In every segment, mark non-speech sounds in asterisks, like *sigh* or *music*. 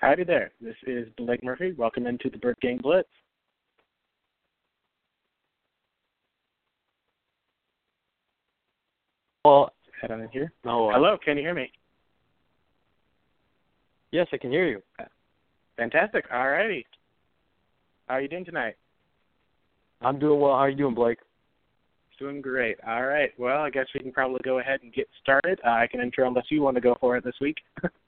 Howdy there. This is Blake Murphy. Welcome into the Bird Gang Blitz. Well, head on in here. No. Hello, can you hear me? Yes, I can hear you. Fantastic. All righty. How are you doing tonight? I'm doing well. How are you doing, Blake? Doing great. All right. Well, I guess we can probably go ahead and get started. Uh, I can intro unless you want to go for it this week. *laughs*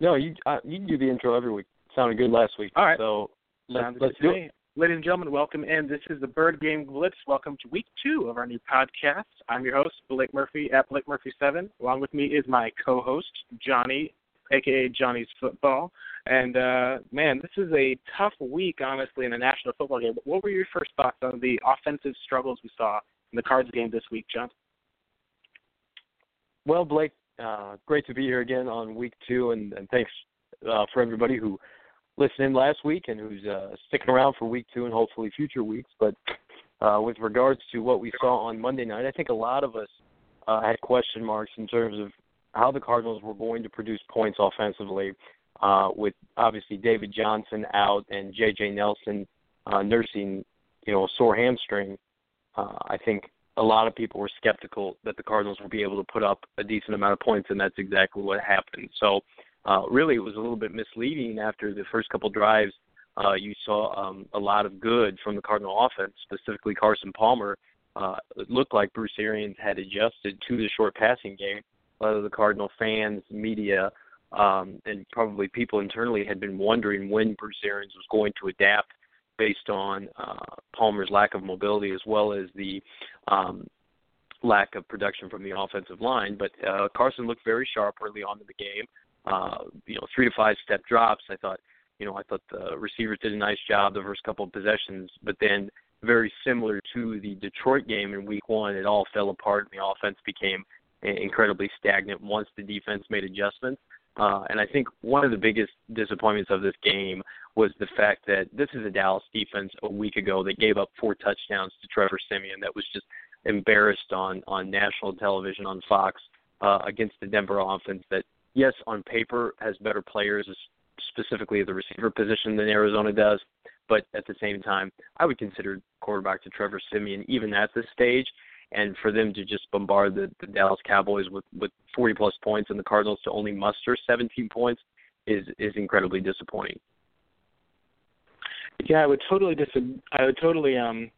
no, you uh, you can do the intro every week. Sounded good last week. All right. So let's, let's do it. Ladies and gentlemen, welcome in. This is the Bird Gang Blitz. Welcome to week two of our new podcast. I'm your host, Blake Murphy at Blake Murphy7. Along with me is my co-host, Johnny, aka Johnny's Football. And uh, man, this is a tough week, honestly, in a national football game. But what were your first thoughts on the offensive struggles we saw in the Cards game this week, John? Well, Blake, uh, great to be here again on week two, and, and thanks uh, for everybody who listened in last week and who's uh, sticking around for week two and hopefully future weeks. But uh, with regards to what we saw on Monday night, I think a lot of us uh, had question marks in terms of how the Cardinals were going to produce points offensively. Uh, with obviously David Johnson out and J.J. Nelson uh, nursing, you know, a sore hamstring, uh, I think a lot of people were skeptical that the Cardinals would be able to put up a decent amount of points, and that's exactly what happened. So, uh, really, it was a little bit misleading after the first couple drives. Uh, you saw um, a lot of good from the Cardinal offense, specifically Carson Palmer. Uh, it looked like Bruce Arians had adjusted to the short passing game. A lot of the Cardinal fans, media, um, and probably people internally had been wondering when Bruce Arians was going to adapt based on uh, Palmer's lack of mobility as well as the um, lack of production from the offensive line. But uh, Carson looked very sharp early on in the game. Uh, you know, three to five step drops. I thought, you know, I thought the receivers did a nice job the first couple of possessions, but then very similar to the Detroit game in Week One, it all fell apart and the offense became incredibly stagnant once the defense made adjustments. Uh, and I think one of the biggest disappointments of this game was the fact that this is a Dallas defense a week ago that gave up four touchdowns to Trevor Siemian that was just embarrassed on on national television on Fox uh, against the Denver offense that yes on paper has better players specifically the receiver position than Arizona does, but at the same time I would consider quarterback to Trevor Siemian even at this stage and for them to just bombard the, the Dallas Cowboys with with 40 plus points and the Cardinals to only muster 17 points is is incredibly disappointing. Yeah, I would totally dis- I would totally um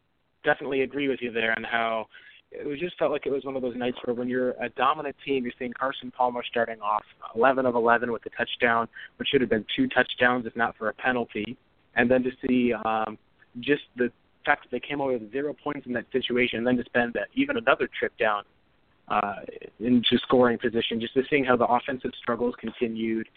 definitely agree with you there on how it just felt like it was one of those nights where when you're a dominant team, you're seeing Carson Palmer starting off 11 of 11 with a touchdown, which should have been two touchdowns if not for a penalty, and then to see um, just the fact that they came away with zero points in that situation, and then to spend that, even another trip down uh, into scoring position, just to seeing how the offensive struggles continued,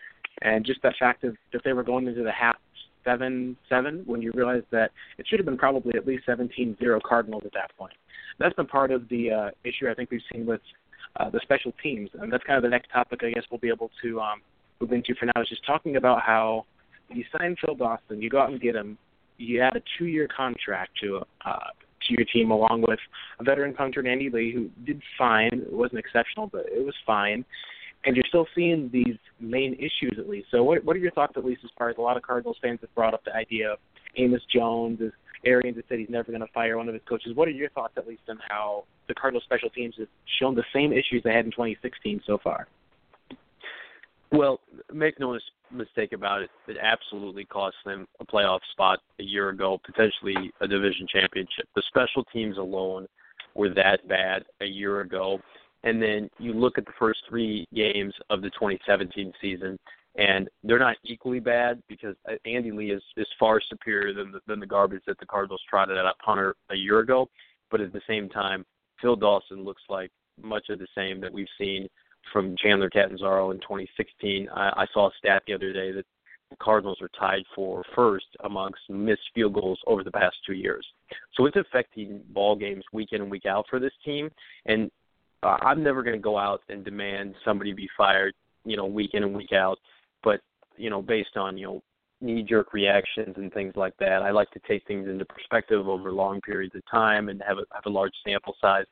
and just that fact of that they were going into the half seven seven when you realize that it should have been probably at least 17-0 Cardinals at that point. That's been part of the uh, issue I think we've seen with uh, the special teams, and that's kind of the next topic I guess we'll be able to um, move into for now. Is just talking about how you sign Phil Dawson, you go out and get him, you add a two-year contract to uh, to your team, along with a veteran punter, Andy Lee, who did fine. It wasn't exceptional, but it was fine. And you're still seeing these main issues at least. So, what what are your thoughts at least as far as a lot of Cardinals fans have brought up the idea of Amos Jones, as Arians has said he's never going to fire one of his coaches. What are your thoughts at least on how the Cardinals special teams have shown the same issues they had in 2016 so far? Well, make no mistake about it, it absolutely cost them a playoff spot a year ago, potentially a division championship. The special teams alone were that bad a year ago. And then you look at the first three games of the 2017 season, and they're not equally bad because uh, Andy Lee is, is far superior than the, than the garbage that the Cardinals trotted out at punter a year ago. But at the same time, Phil Dawson looks like much of the same that we've seen from Chandler Catanzaro in 2016. I, I saw a stat the other day that the Cardinals are tied for first amongst missed field goals over the past two years. So it's affecting ball games week in and week out for this team. And uh, I'm never going to go out and demand somebody be fired, you know, week in and week out. But you know, based on you know knee jerk reactions and things like that, I like to take things into perspective over long periods of time and have a have a large sample size.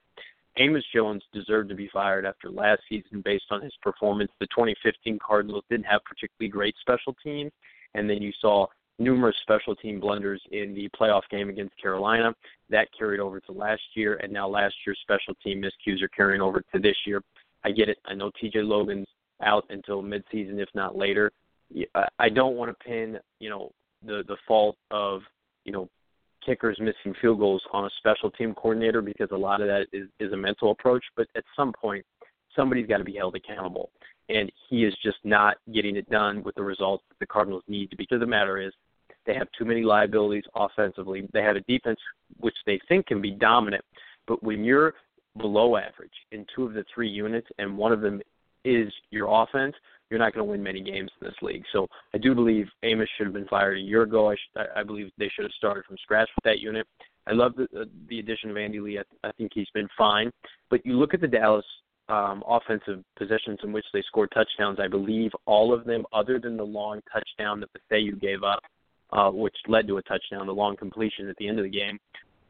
Amos Jones deserved to be fired after last season based on his performance. The 2015 Cardinals didn't have particularly great special teams, and then you saw numerous special team blunders in the playoff game against Carolina. That carried over to last year, and now last year's special team miscues are carrying over to this year. I get it. I know TJ Logan's out until midseason, if not later. Uh, I don't want to pin, you know, the the fault of, you know, kickers missing field goals on a special team coordinator because a lot of that is, is a mental approach. But at some point, somebody's got to be held accountable, and he is just not getting it done with the results that the Cardinals need. To be. Because the matter is, they have too many liabilities offensively. They have a defense which they think can be dominant, but when you're below average in two of the three units, and one of them is your offense, you're not going to win many games in this league. So I do believe Amos should have been fired a year ago. I, should, I believe they should have started from scratch with that unit. I love the, the addition of Andy Lee. I, I think he's been fine. But you look at the Dallas um, offensive possessions in which they scored touchdowns. I believe all of them, other than the long touchdown that Bethea gave up, uh, which led to a touchdown, the long completion at the end of the game,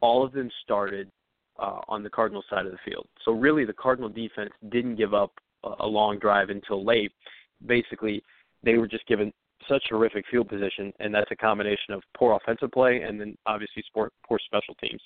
all of them started uh, on the Cardinal side of the field. So really, the Cardinal defense didn't give up a long drive until late basically they were just given such horrific field position, and that's a combination of poor offensive play and then obviously sport, poor special teams.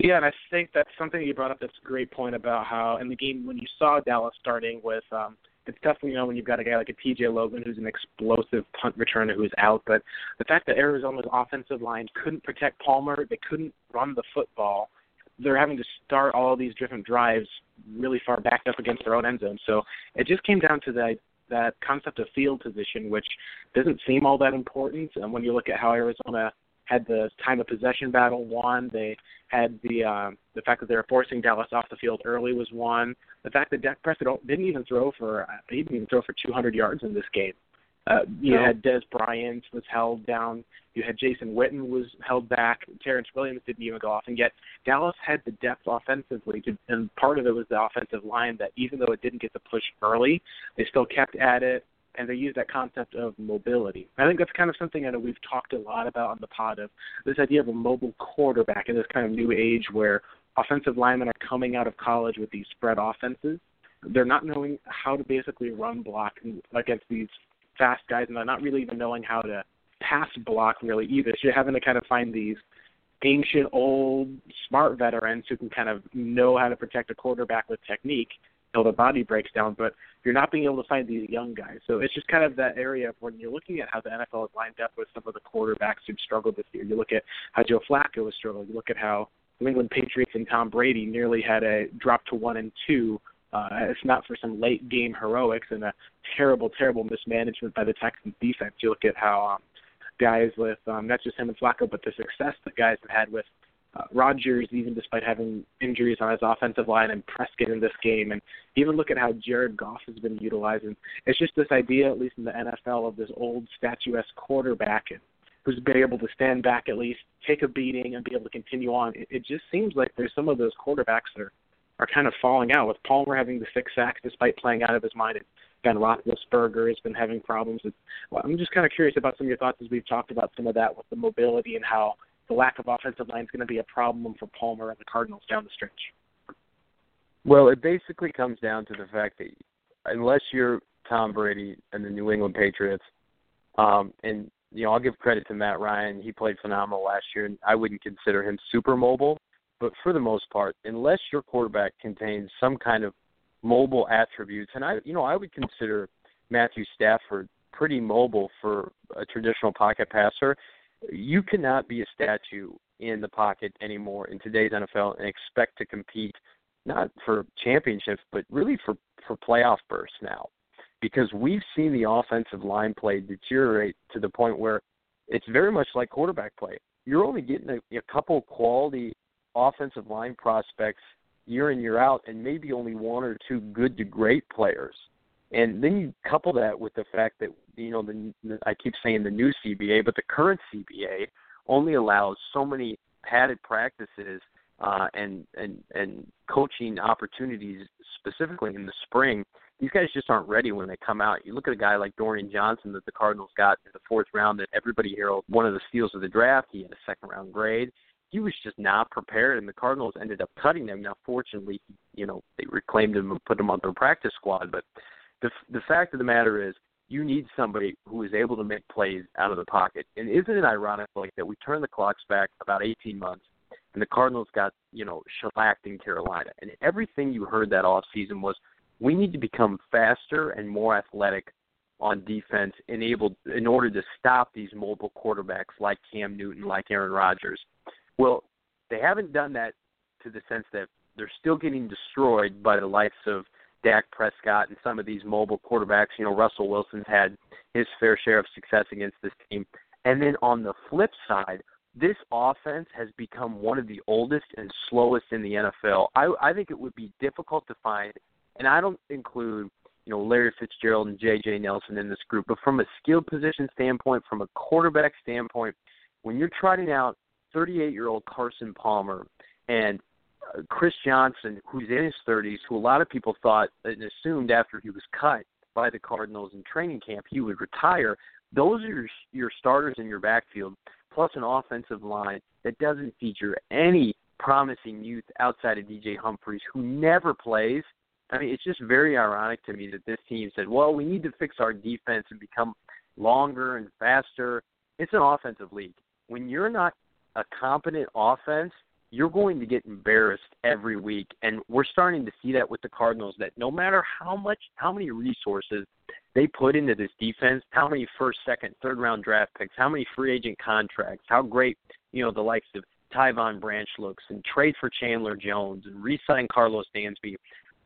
Yeah, and I think that's something you brought up. That's a great point about how in the game when you saw Dallas starting with, um, it's tough, you know, when you've got a guy like a T.J. Logan who's an explosive punt returner who's out. But the fact that Arizona's offensive line couldn't protect Palmer, they couldn't run the football, they're having to start all these different drives really far back up against their own end zone. So it just came down to that that concept of field position, which doesn't seem all that important. And when you look at how Arizona had the time of possession battle won, they had the um, the fact that they were forcing Dallas off the field early was one. The fact that Dak Prescott didn't even throw for he didn't even throw for 200 yards in this game. Uh, you no. had Dez Bryant was held down. You had Jason Witten was held back. Terrence Williams didn't even go off, and yet Dallas had the depth offensively, to, and part of it was the offensive line that even though it didn't get the push early, they still kept at it, and they used that concept of mobility. I think that's kind of something I know we've talked a lot about on the pod of this idea of a mobile quarterback in this kind of new age where offensive linemen are coming out of college with these spread offenses. They're not knowing how to basically run block against these fast guys, and not really even knowing how to pass block really either. So you're having to kind of find these ancient, old, smart veterans who can kind of know how to protect a quarterback with technique until the body breaks down. But you're not being able to find these young guys. So it's just kind of that area of when you're looking at how the NFL is lined up with some of the quarterbacks who've struggled this year. You look at how Joe Flacco has struggled. You look at how New England Patriots and Tom Brady nearly had a drop to one and two uh, if not for some late game heroics and a terrible, terrible mismanagement by the Texans defense, you look at how um, guys with um, not just him and Flacco, but the success that guys have had with uh, Rodgers, even despite having injuries on his offensive line, and Prescott in this game, and even look at how Jared Goff has been utilized. And it's just this idea, at least in the NFL, of this old statuesque quarterback who's been able to stand back at least, take a beating, and be able to continue on. It, it just seems like there's some of those quarterbacks that are are kind of falling out with Palmer having the six sacks despite playing out of his mind. And Ben Roethlisberger has been having problems. It's, well, I'm just kind of curious about some of your thoughts as we've talked about some of that with the mobility and how the lack of offensive line is going to be a problem for Palmer and the Cardinals down the stretch. Well, it basically comes down to the fact that unless you're Tom Brady and the New England Patriots, um, and you know I'll give credit to Matt Ryan. He played phenomenal last year, and I wouldn't consider him super mobile. But for the most part, unless your quarterback contains some kind of mobile attributes, and I, you know, I would consider Matthew Stafford pretty mobile for a traditional pocket passer. You cannot be a statue in the pocket anymore in today's NFL and expect to compete not for championships, but really for for playoff bursts now, because we've seen the offensive line play deteriorate to the point where it's very much like quarterback play. You're only getting a, a couple quality offensive line prospects year in year out, and maybe only one or two good to great players. And then you couple that with the fact that you know the, the I keep saying the new CBA, but the current CBA only allows so many padded practices uh, and and and coaching opportunities specifically in the spring. These guys just aren't ready when they come out. You look at a guy like Dorian Johnson that the Cardinals got in the fourth round that everybody heralded one of the steals of the draft. He had a second round grade he was just not prepared, and the Cardinals ended up cutting him. Now, fortunately, you know they reclaimed him and put him on their practice squad. But the the fact of the matter is, you need somebody who is able to make plays out of the pocket. And isn't it ironic like that? We turn the clocks back about 18 months, and the Cardinals got you know shellacked in Carolina, and everything you heard that off season was we need to become faster and more athletic on defense, enabled in order to stop these mobile quarterbacks like Cam Newton, like Aaron Rodgers. Well, they haven't done that to the sense that they're still getting destroyed by the likes of Dak Prescott and some of these mobile quarterbacks. You know, Russell Wilson's had his fair share of success against this team. And then on the flip side, this offense has become one of the oldest and slowest in the NFL. I, I think it would be difficult to find, and I don't include, you know, Larry Fitzgerald and J.J. Nelson in this group, but from a skill position standpoint, from a quarterback standpoint, when you're trotting out 38 year old Carson Palmer and uh, Chris Johnson, who's in his 30s, who a lot of people thought and assumed after he was cut by the Cardinals in training camp he would retire. Those are your, your starters in your backfield, plus an offensive line that doesn't feature any promising youth outside of DJ Humphries, who never plays. I mean, it's just very ironic to me that this team said, well, we need to fix our defense and become longer and faster. It's an offensive league. When you're not a competent offense, you're going to get embarrassed every week. And we're starting to see that with the Cardinals that no matter how much how many resources they put into this defense, how many first, second, third round draft picks, how many free agent contracts, how great, you know, the likes of Tyvon Branch looks and trade for Chandler Jones and re-sign Karlos Dansby,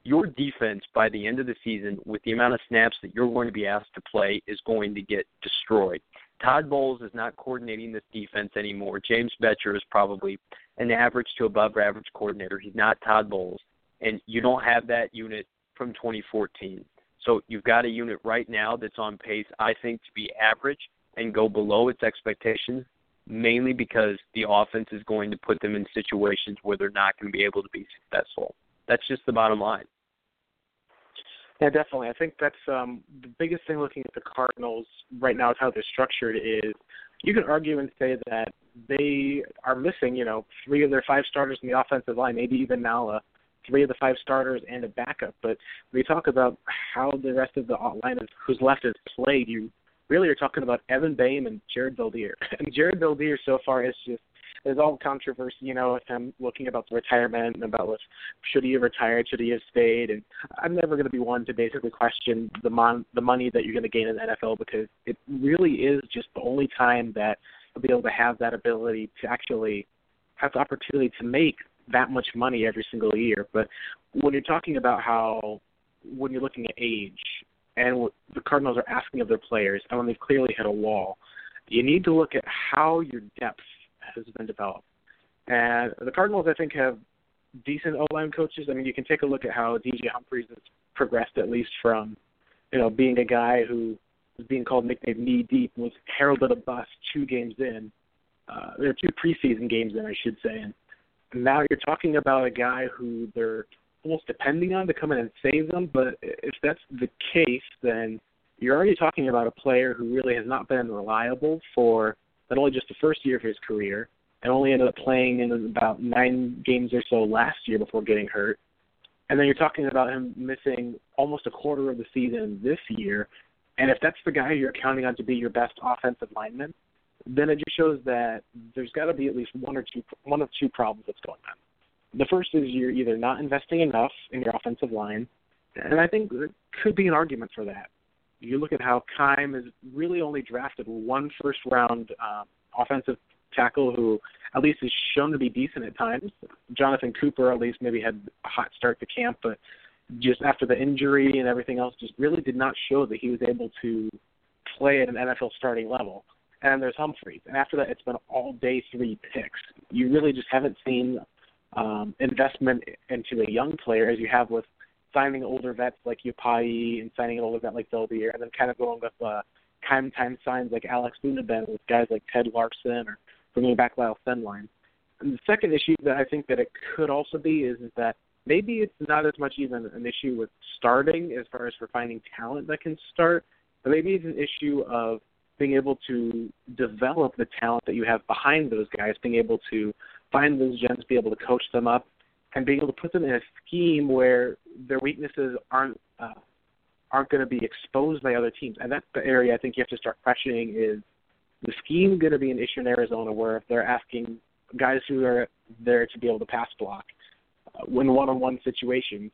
your defense by the end of the season, with the amount of snaps that you're going to be asked to play, is going to get destroyed. Todd Bowles is not coordinating this defense anymore. James Bettcher is probably an average to above average coordinator. He's not Todd Bowles. And you don't have that unit from 2014. So you've got a unit right now that's on pace, I think, to be average and go below its expectations, mainly because the offense is going to put them in situations where they're not going to be able to be successful. That's just the bottom line. Yeah, definitely. I think that's um, the biggest thing looking at the Cardinals right now is how they're structured is you can argue and say that they are missing, you know, three of their five starters in the offensive line, maybe even uh, three of the five starters and a backup. But when you talk about how the rest of the line is, who's left is played, you really are talking about Evan Boehm and Jared Veldheer. *laughs* And Jared Veldheer so far is just there's all controversy, you know, him looking about the retirement and about what should he have retired, should he have stayed, and I'm never going to be one to basically question the mon the money that you're going to gain in the NFL because it really is just the only time that you'll be able to have that ability to actually have the opportunity to make that much money every single year. But when you're talking about how when you're looking at age and what the Cardinals are asking of their players, and when they've clearly hit a wall, you need to look at how your depth has been developed. And the Cardinals, I think, have decent O line coaches. I mean, you can take a look at how DJ Humphries has progressed, at least from, you know, being a guy who was being called nicknamed knee deep was heralded a bust two games in. Uh, there are two preseason games in, I should say. And now you're talking about a guy who they're almost depending on to come in and save them. But if that's the case, then you're already talking about a player who really has not been reliable for not only just the first year of his career, and only ended up playing in about nine games or so last year before getting hurt. And then you're talking about him missing almost a quarter of the season this year. And if that's the guy you're counting on to be your best offensive lineman, then it just shows that there's got to be at least one or two one of two problems that's going on. The first is you're either not investing enough in your offensive line, and I think there could be an argument for that you look at how Keim has really only drafted one first round uh, offensive tackle who at least is shown to be decent at times. Jonathan Cooper at least maybe had a hot start to camp, but just after the injury and everything else, just really did not show that he was able to play at an NFL starting level. And there's Humphries, and after that, it's been all day three picks. You really just haven't seen um, investment into a young player as you have with signing older vets like Iupati and signing an older vet like Veldheer, and then kind of going with uh, time time signs like Alex Buneben with guys like Ted Larsen or bringing back Lyle Sendlein. And the second issue that I think that it could also be is, is that maybe it's not as much even an issue with starting as far as for finding talent that can start, but maybe it's an issue of being able to develop the talent that you have behind those guys, being able to find those gems, be able to coach them up, and being able to put them in a scheme where their weaknesses aren't uh, aren't going to be exposed by other teams. And that's the area I think you have to start questioning: is the scheme going to be an issue in Arizona where if they're asking guys who are there to be able to pass block uh, when one-on-one situations,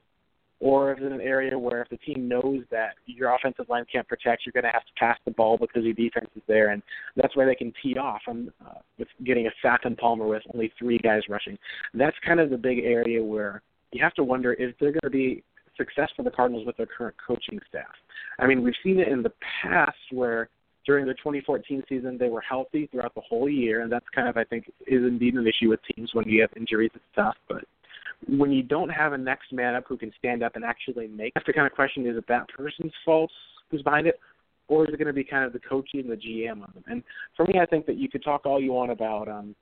or if it's an area where if the team knows that your offensive line can't protect, you're going to have to pass the ball because your defense is there, and that's where they can tee off on uh, with getting a sack and Palmer with only three guys rushing. That's kind of the big area where you have to wonder is there going to be success for the Cardinals with their current coaching staff. I mean, we've seen it in the past where during the 2014 season they were healthy throughout the whole year, and that's kind of I think is indeed an issue with teams when you have injuries and stuff. But when you don't have a next man up who can stand up and actually make, have to kind of question is it that person's fault who's behind it, or is it going to be kind of the coaching and the GM on them? And for me, I think that you could talk all you want about, um,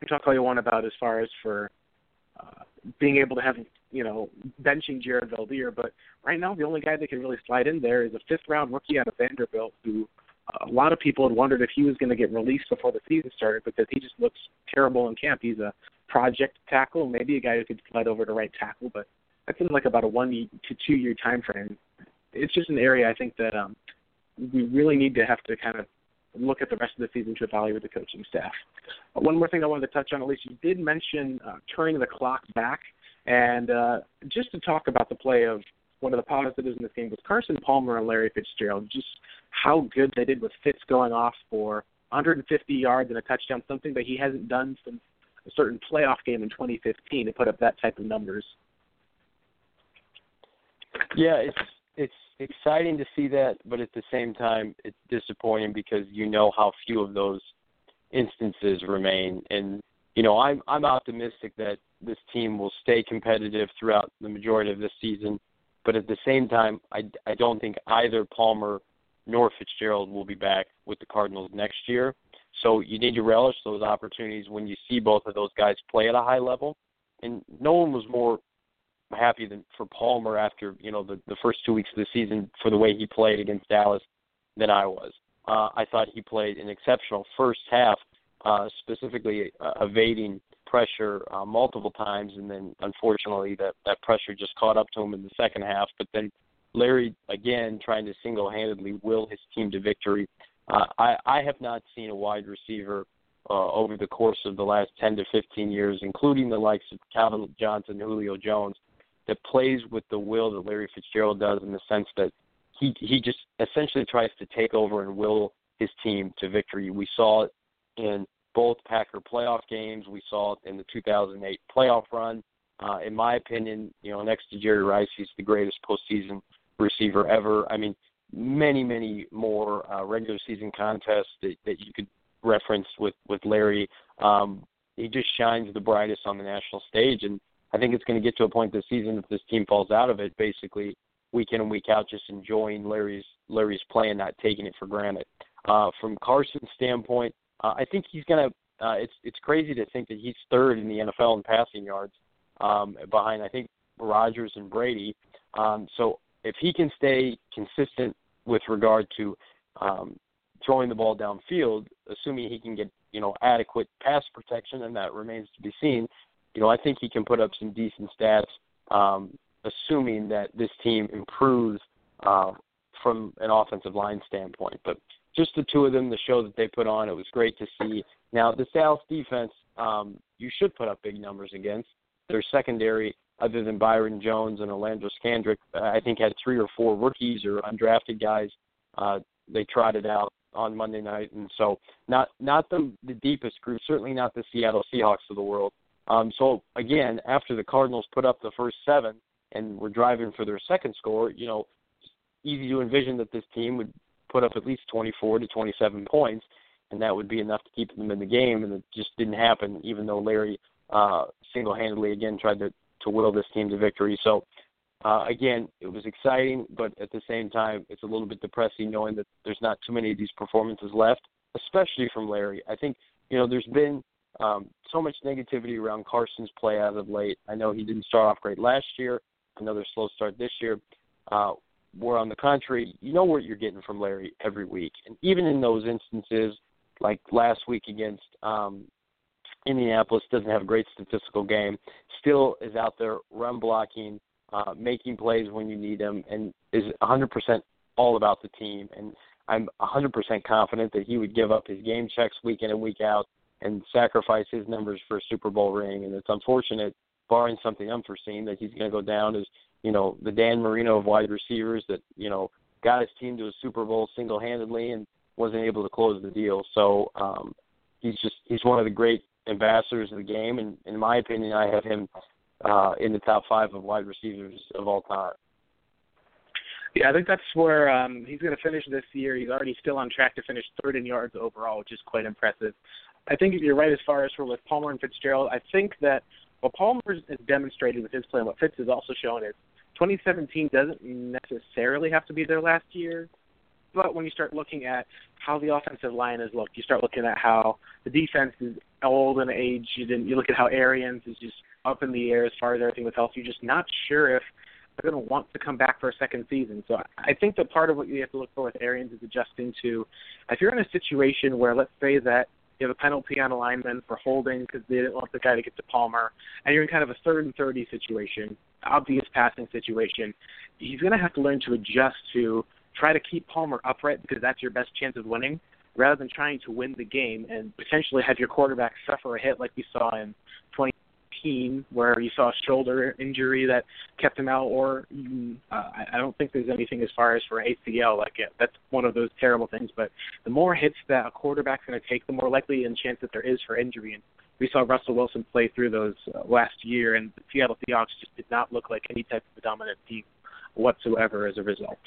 you talk all you want about as far as for uh, being able to have you know benching Jared Veldheer, but right now the only guy that can really slide in there is a fifth round rookie out of Vanderbilt who. Uh, a lot of people had wondered if he was going to get released before the season started because he just looks terrible in camp. He's a project tackle, maybe a guy who could slide over to right tackle, but that's in like about a one to two year time frame. It's just an area I think that um, we really need to have to kind of look at the rest of the season to evaluate the coaching staff. Uh, one more thing I wanted to touch on, at least you did mention uh, turning the clock back, and uh, just to talk about the play of one of the positives in this game was Carson Palmer and Larry Fitzgerald. Just how good they did with Fitz going off for 150 yards and a touchdown, something that he hasn't done since certain playoff game in 2015 to put up that type of numbers. Yeah, it's it's exciting to see that, but at the same time, it's disappointing because you know how few of those instances remain. And you know, I'm I'm optimistic that this team will stay competitive throughout the majority of the season. But at the same time, I I don't think either Palmer nor Fitzgerald will be back with the Cardinals next year. So you need to relish those opportunities when you see both of those guys play at a high level. And no one was more happy than for Palmer after you know the the first two weeks of the season for the way he played against Dallas than I was. Uh, I thought he played an exceptional first half, uh, specifically uh, evading pressure uh, multiple times, and then unfortunately that that pressure just caught up to him in the second half. But then Larry again trying to single-handedly will his team to victory. Uh, I I have not seen a wide receiver uh, over the course of the last 10 to 15 years, including the likes of Calvin Johnson, Julio Jones, that plays with the will that Larry Fitzgerald does in the sense that he he just essentially tries to take over and will his team to victory. We saw it in both Packer playoff games. We saw it in the 2008 playoff run. Uh, in my opinion, you know, next to Jerry Rice, he's the greatest postseason receiver ever. I mean, many, many more uh, regular season contests that, that you could reference with with Larry. Um, he just shines the brightest on the national stage, and I think it's going to get to a point this season if this team falls out of it, basically week in and week out, just enjoying Larry's Larry's play and not taking it for granted. Uh, from Carson's standpoint, uh, I think he's going to. Uh, it's it's crazy to think that he's third in the NFL in passing yards, um, behind I think Rodgers and Brady. Um, so if he can stay consistent with regard to um, throwing the ball downfield, assuming he can get you know adequate pass protection, and that remains to be seen. You know, I think he can put up some decent stats, um, assuming that this team improves uh, from an offensive line standpoint. But just the two of them, the show that they put on, it was great to see. Now, the South defense, um, you should put up big numbers against. Their secondary, other than Byron Jones and Orlando Scandrick, I think had three or four rookies or undrafted guys. Uh, they trotted out on Monday night, and so not not the the deepest group, certainly not the Seattle Seahawks of the world. Um, so again, after the Cardinals put up the first seven and were driving for their second score, you know, easy to envision that this team would put up at least 24 to 27 points, and that would be enough to keep them in the game. And it just didn't happen, even though Larry uh, single-handedly again tried to to will this team to victory. So uh, again, it was exciting, but at the same time, it's a little bit depressing knowing that there's not too many of these performances left, especially from Larry. I think you know there's been um, so much negativity around Carson's play as of late. I know he didn't start off great last year. Another slow start this year. Uh, where on the contrary, you know what you're getting from Larry every week, and even in those instances, like last week against um, Indianapolis, doesn't have a great statistical game, still is out there run blocking, uh, making plays when you need them, and is 100% all about the team. And I'm 100% confident that he would give up his game checks week in and week out and sacrifice his numbers for a Super Bowl ring. And it's unfortunate, barring something unforeseen, that he's going to go down as you know the Dan Marino of wide receivers that you know got his team to a Super Bowl single-handedly and wasn't able to close the deal. So um, he's just he's one of the great ambassadors of the game, and in my opinion, I have him uh, in the top five of wide receivers of all time. Yeah, I think that's where um, he's going to finish this year. He's already still on track to finish third in yards overall, which is quite impressive. I think you're right as far as for with Palmer and Fitzgerald. I think that what Palmer has demonstrated with his play, what Fitz has also shown is 2017 doesn't necessarily have to be their last year. But when you start looking at how the offensive line has looked, you start looking at how the defense is old and aged, and you look at how Arians is just up in the air as far as everything with health. You're just not sure if they're going to want to come back for a second season. So I think that part of what you have to look for with Arians is adjusting to if you're in a situation where, let's say that you have a penalty on a lineman for holding because they didn't want the guy to get to Palmer, and you're in kind of a third and thirty situation, obvious passing situation. He's going to have to learn to adjust to try to keep Palmer upright because that's your best chance of winning, rather than trying to win the game and potentially have your quarterback suffer a hit like we saw in 20 team where you saw a shoulder injury that kept him out, or uh, I don't think there's anything as far as for ACL. Like it. that's one of those terrible things. But the more hits that a quarterback's going to take, the more likely and chance that there is for injury. And we saw Russell Wilson play through those uh, last year, and the Seattle Seahawks just did not look like any type of a dominant team whatsoever as a result.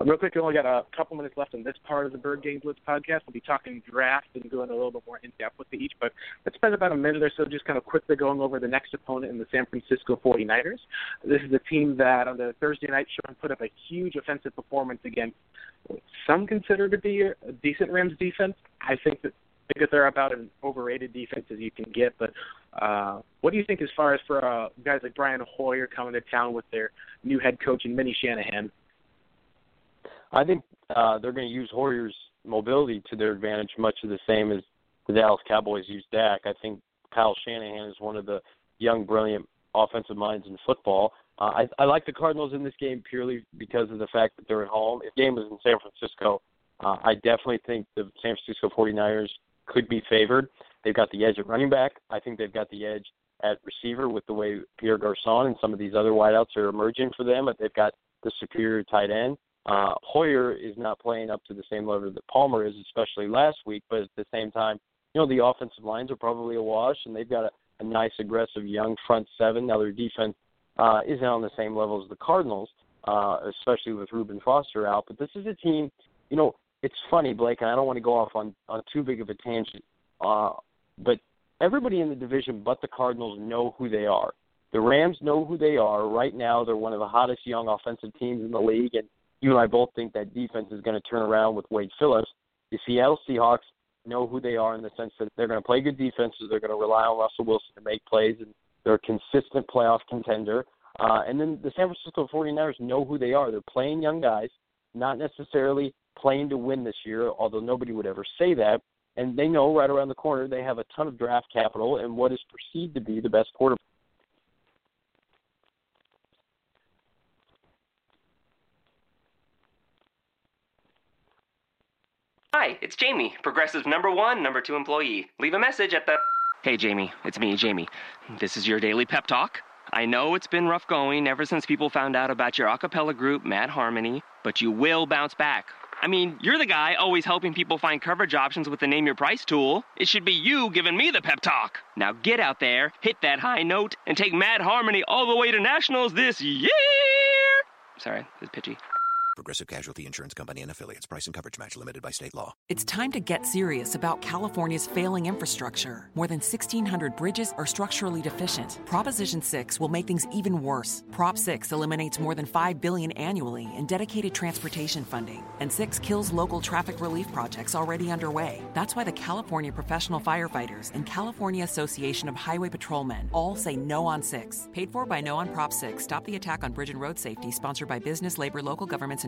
Uh, real quick, we only got a couple minutes left in this part of the Bird Gang Blitz podcast. We'll be talking draft and going a little bit more in depth with each, but let's spend about a minute or so just kind of quickly going over the next opponent in the San Francisco 49ers. This is a team that on the Thursday night show put up a huge offensive performance against some consider to be a decent Rams defense. I think that that they're about an overrated defense as you can get. But uh, what do you think as far as for uh, guys like Brian Hoyer coming to town with their new head coach and Minnie Shanahan? I think uh, they're going to use Hoyer's mobility to their advantage, much of the same as the Dallas Cowboys use Dak. I think Kyle Shanahan is one of the young, brilliant offensive minds in football. Uh, I, I like the Cardinals in this game purely because of the fact that they're at home. If the game was in San Francisco, uh, I definitely think the San Francisco 49ers could be favored. They've got the edge at running back. I think they've got the edge at receiver with the way Pierre Garcon and some of these other wideouts are emerging for them. But they've got the superior tight end. Uh, Hoyer is not playing up to the same level that Palmer is, especially last week. But at the same time, you know the offensive lines are probably a wash, and they've got a, a nice, aggressive, young front seven. Now their defense uh, isn't on the same level as the Cardinals, uh, especially with Reuben Foster out. But this is a team, you know, it's funny, Blake, and I don't want to go off on on too big of a tangent, uh, but everybody in the division but the Cardinals know who they are. The Rams know who they are. Right now, they're one of the hottest young offensive teams in the league, and you and I both think that defense is going to turn around with Wade Phillips. The Seattle Seahawks know who they are in the sense that they're going to play good defenses. They're going to rely on Russell Wilson to make plays, and they're a consistent playoff contender. Uh, and then the San Francisco 49ers know who they are. They're playing young guys, not necessarily playing to win this year, although nobody would ever say that. And they know right around the corner they have a ton of draft capital and what is perceived to be the best quarterback. Hi, it's Jamie, Progressive number one, number two employee. Leave a message at the. Hey, Jamie, it's me, Jamie. This is your daily pep talk. I know it's been rough going ever since people found out about your a cappella group, Mad Harmony, but you will bounce back. I mean, you're the guy always helping people find coverage options with the Name Your Price tool. It should be you giving me the pep talk. Now get out there, hit that high note, and take Mad Harmony all the way to nationals this year. Sorry, it's pitchy. Progressive Casualty Insurance Company and affiliates. Price and coverage match limited by state law. It's time to get serious about California's failing infrastructure. More than 1,600 bridges are structurally deficient. Proposition 6 will make things even worse. Prop 6 eliminates more than 5 billion annually in dedicated transportation funding, and 6 kills local traffic relief projects already underway. That's why the California Professional Firefighters and California Association of Highway Patrolmen all say no on 6. Paid for by No on Prop 6. Stop the attack on bridge and road safety, sponsored by business, labor, local governments,